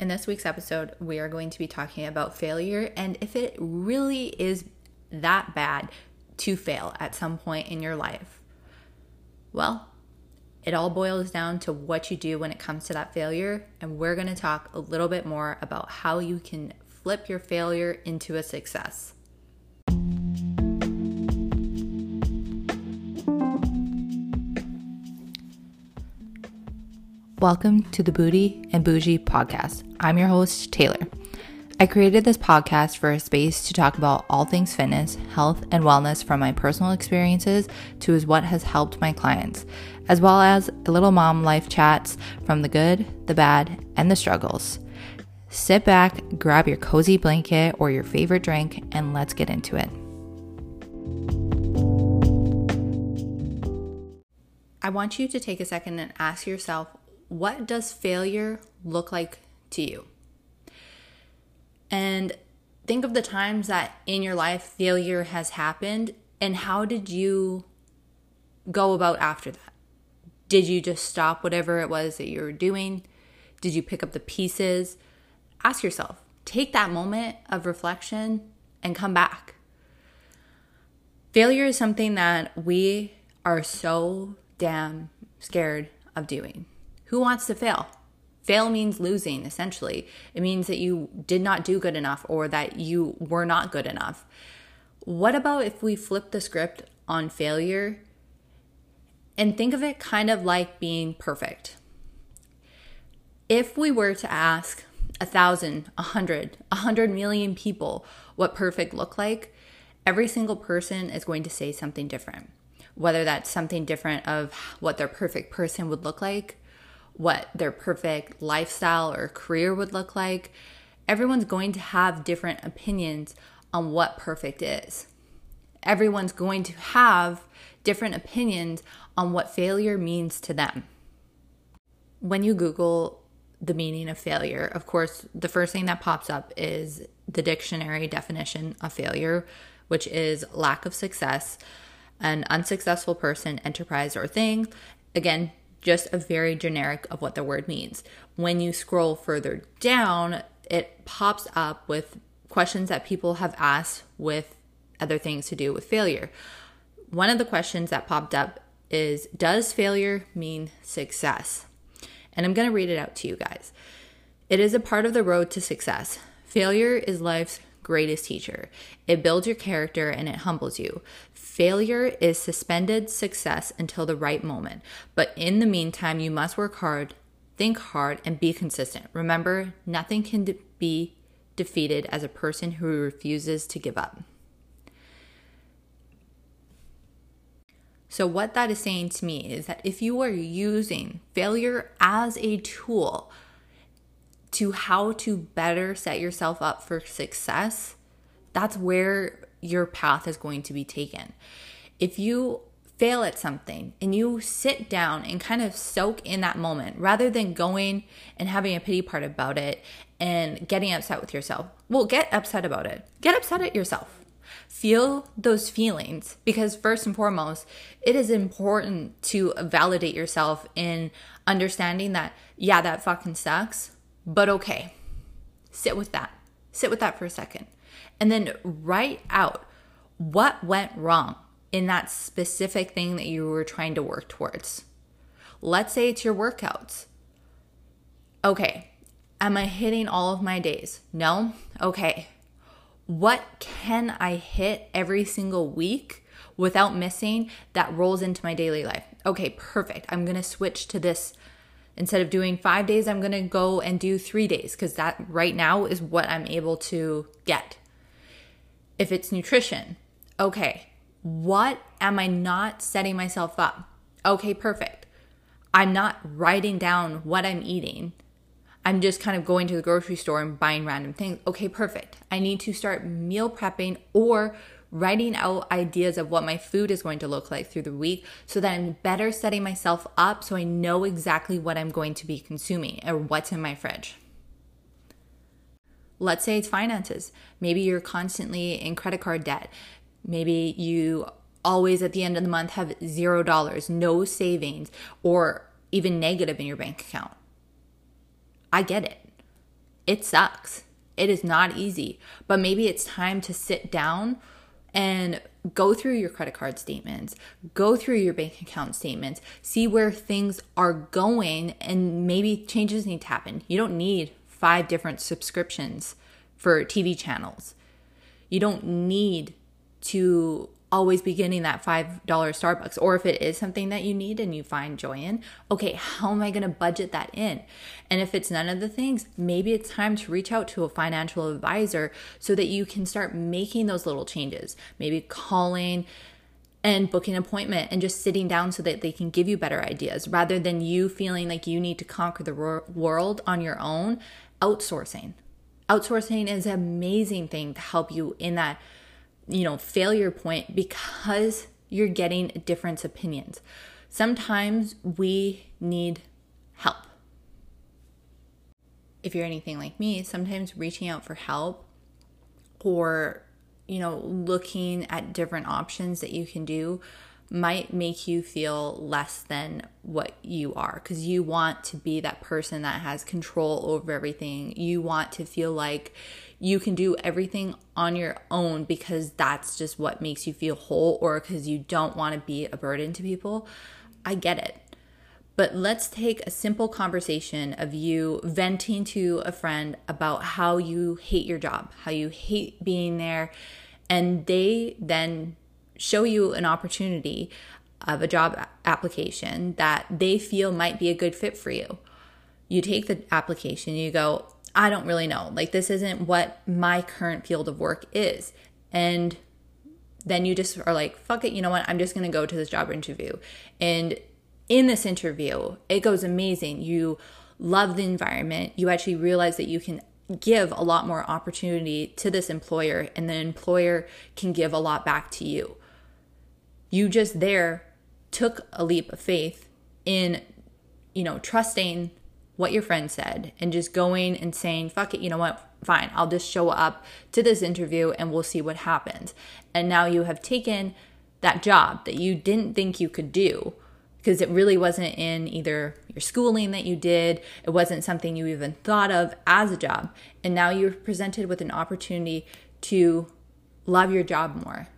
In this week's episode, we are going to be talking about failure and if it really is that bad to fail at some point in your life. Well, it all boils down to what you do when it comes to that failure, and we're going to talk a little bit more about how you can flip your failure into a success. Welcome to the Booty and Bougie podcast. I'm your host, Taylor. I created this podcast for a space to talk about all things fitness, health, and wellness from my personal experiences to is what has helped my clients, as well as little mom life chats from the good, the bad, and the struggles. Sit back, grab your cozy blanket or your favorite drink, and let's get into it. I want you to take a second and ask yourself what does failure look like to you? And think of the times that in your life failure has happened and how did you go about after that? Did you just stop whatever it was that you were doing? Did you pick up the pieces? Ask yourself, take that moment of reflection and come back. Failure is something that we are so damn scared of doing. Who wants to fail? Fail means losing, essentially. It means that you did not do good enough or that you were not good enough. What about if we flip the script on failure and think of it kind of like being perfect? If we were to ask a thousand, a hundred, a hundred million people what perfect look like, every single person is going to say something different. Whether that's something different of what their perfect person would look like, what their perfect lifestyle or career would look like. Everyone's going to have different opinions on what perfect is. Everyone's going to have different opinions on what failure means to them. When you Google the meaning of failure, of course, the first thing that pops up is the dictionary definition of failure, which is lack of success, an unsuccessful person, enterprise, or thing. Again, just a very generic of what the word means. When you scroll further down, it pops up with questions that people have asked with other things to do with failure. One of the questions that popped up is Does failure mean success? And I'm going to read it out to you guys. It is a part of the road to success. Failure is life's greatest teacher. It builds your character and it humbles you. Failure is suspended success until the right moment. But in the meantime, you must work hard, think hard, and be consistent. Remember, nothing can de- be defeated as a person who refuses to give up. So, what that is saying to me is that if you are using failure as a tool to how to better set yourself up for success, that's where your path is going to be taken. If you fail at something and you sit down and kind of soak in that moment rather than going and having a pity part about it and getting upset with yourself. Well, get upset about it. Get upset at yourself. Feel those feelings because, first and foremost, it is important to validate yourself in understanding that, yeah, that fucking sucks, but okay. Sit with that. Sit with that for a second and then write out what went wrong in that specific thing that you were trying to work towards. Let's say it's your workouts. Okay, am I hitting all of my days? No? Okay. What can I hit every single week without missing that rolls into my daily life? Okay, perfect. I'm gonna switch to this. Instead of doing five days, I'm gonna go and do three days because that right now is what I'm able to get if it's nutrition, okay, what am I not setting myself up? Okay, perfect. I'm not writing down what I'm eating. I'm just kind of going to the grocery store and buying random things. Okay, perfect. I need to start meal prepping or writing out ideas of what my food is going to look like through the week so that I'm better setting myself up so I know exactly what I'm going to be consuming or what's in my fridge. Let's say it's finances. Maybe you're constantly in credit card debt. Maybe you always at the end of the month have zero dollars, no savings, or even negative in your bank account. I get it. It sucks. It is not easy, but maybe it's time to sit down and go through your credit card statements, go through your bank account statements, see where things are going, and maybe changes need to happen. You don't need five different subscriptions for TV channels. You don't need to always be getting that $5 Starbucks. Or if it is something that you need and you find joy in, okay, how am I going to budget that in? And if it's none of the things, maybe it's time to reach out to a financial advisor so that you can start making those little changes. Maybe calling and booking an appointment and just sitting down so that they can give you better ideas rather than you feeling like you need to conquer the world on your own. Outsourcing. Outsourcing is an amazing thing to help you in that you know, failure point because you're getting different opinions. Sometimes we need help. If you're anything like me, sometimes reaching out for help or, you know, looking at different options that you can do might make you feel less than what you are because you want to be that person that has control over everything. You want to feel like you can do everything on your own because that's just what makes you feel whole or because you don't want to be a burden to people. I get it. But let's take a simple conversation of you venting to a friend about how you hate your job, how you hate being there, and they then show you an opportunity of a job application that they feel might be a good fit for you. You take the application, you go, I don't really know. Like, this isn't what my current field of work is. And then you just are like, fuck it, you know what? I'm just going to go to this job interview. And in this interview, it goes amazing. You love the environment. You actually realize that you can give a lot more opportunity to this employer, and the employer can give a lot back to you. You just there took a leap of faith in, you know, trusting what your friend said and just going and saying, fuck it, you know what? Fine, I'll just show up to this interview and we'll see what happens. And now you have taken that job that you didn't think you could do because it really wasn't in either your schooling that you did, it wasn't something you even thought of as a job. And now you're presented with an opportunity to love your job more,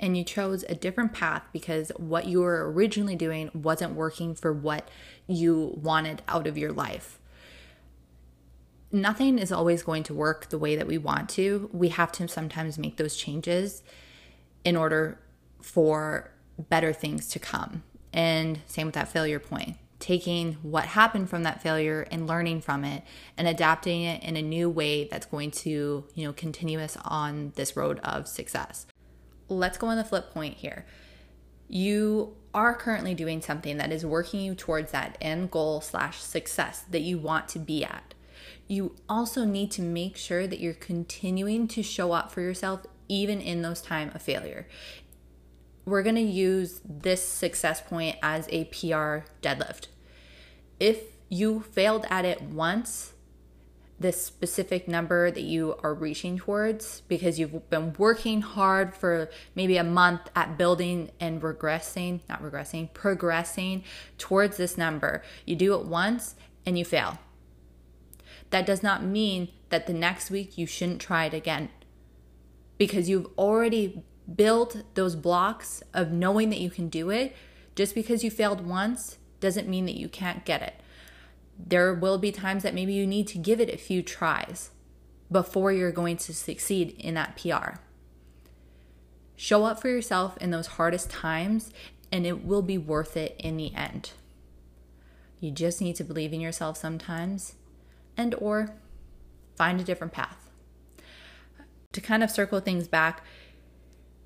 and you chose a different path because what you were originally doing wasn't working for what you wanted out of your life. Nothing is always going to work the way that we want to. We have to sometimes make those changes in order for better things to come. And same with that failure point. Taking what happened from that failure and learning from it and adapting it in a new way that's going to, you know, continue us on this road of success let's go on the flip point here. You are currently doing something that is working you towards that end goal slash success that you want to be at. You also need to make sure that you're continuing to show up for yourself even in those time of failure. We're going to use this success point as a PR deadlift. If you failed at it once, this specific number that you are reaching towards because you've been working hard for maybe a month at building and regressing, not regressing, progressing towards this number. You do it once and you fail. That does not mean that the next week you shouldn't try it again because you've already built those blocks of knowing that you can do it. Just because you failed once doesn't mean that you can't get it there will be times that maybe you need to give it a few tries before you're going to succeed in that PR. Show up for yourself in those hardest times and it will be worth it in the end. You just need to believe in yourself sometimes and or find a different path. To kind of circle things back,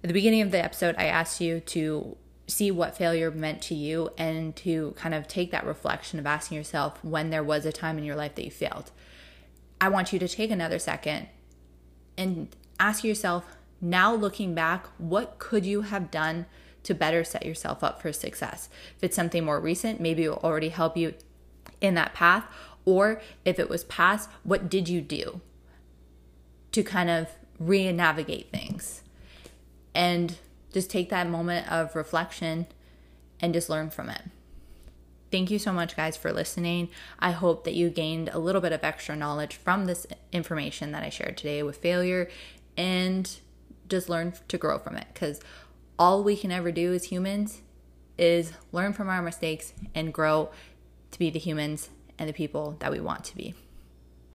at the beginning of the episode I asked you to see what failure meant to you and to kind of take that reflection of asking yourself when there was a time in your life that you failed. I want you to take another second and ask yourself now looking back, what could you have done to better set yourself up for success? If it's something more recent, maybe it will already help you in that path. Or if it was past, what did you do to kind of re navigate things? And just take that moment of reflection and just learn from it. thank you so much, guys, for listening. I hope that you gained a little bit of extra knowledge from this information that I shared today with failure and just learn to grow from it because all we can ever do as humans is learn from our mistakes and grow to be the humans and the people that we want to be.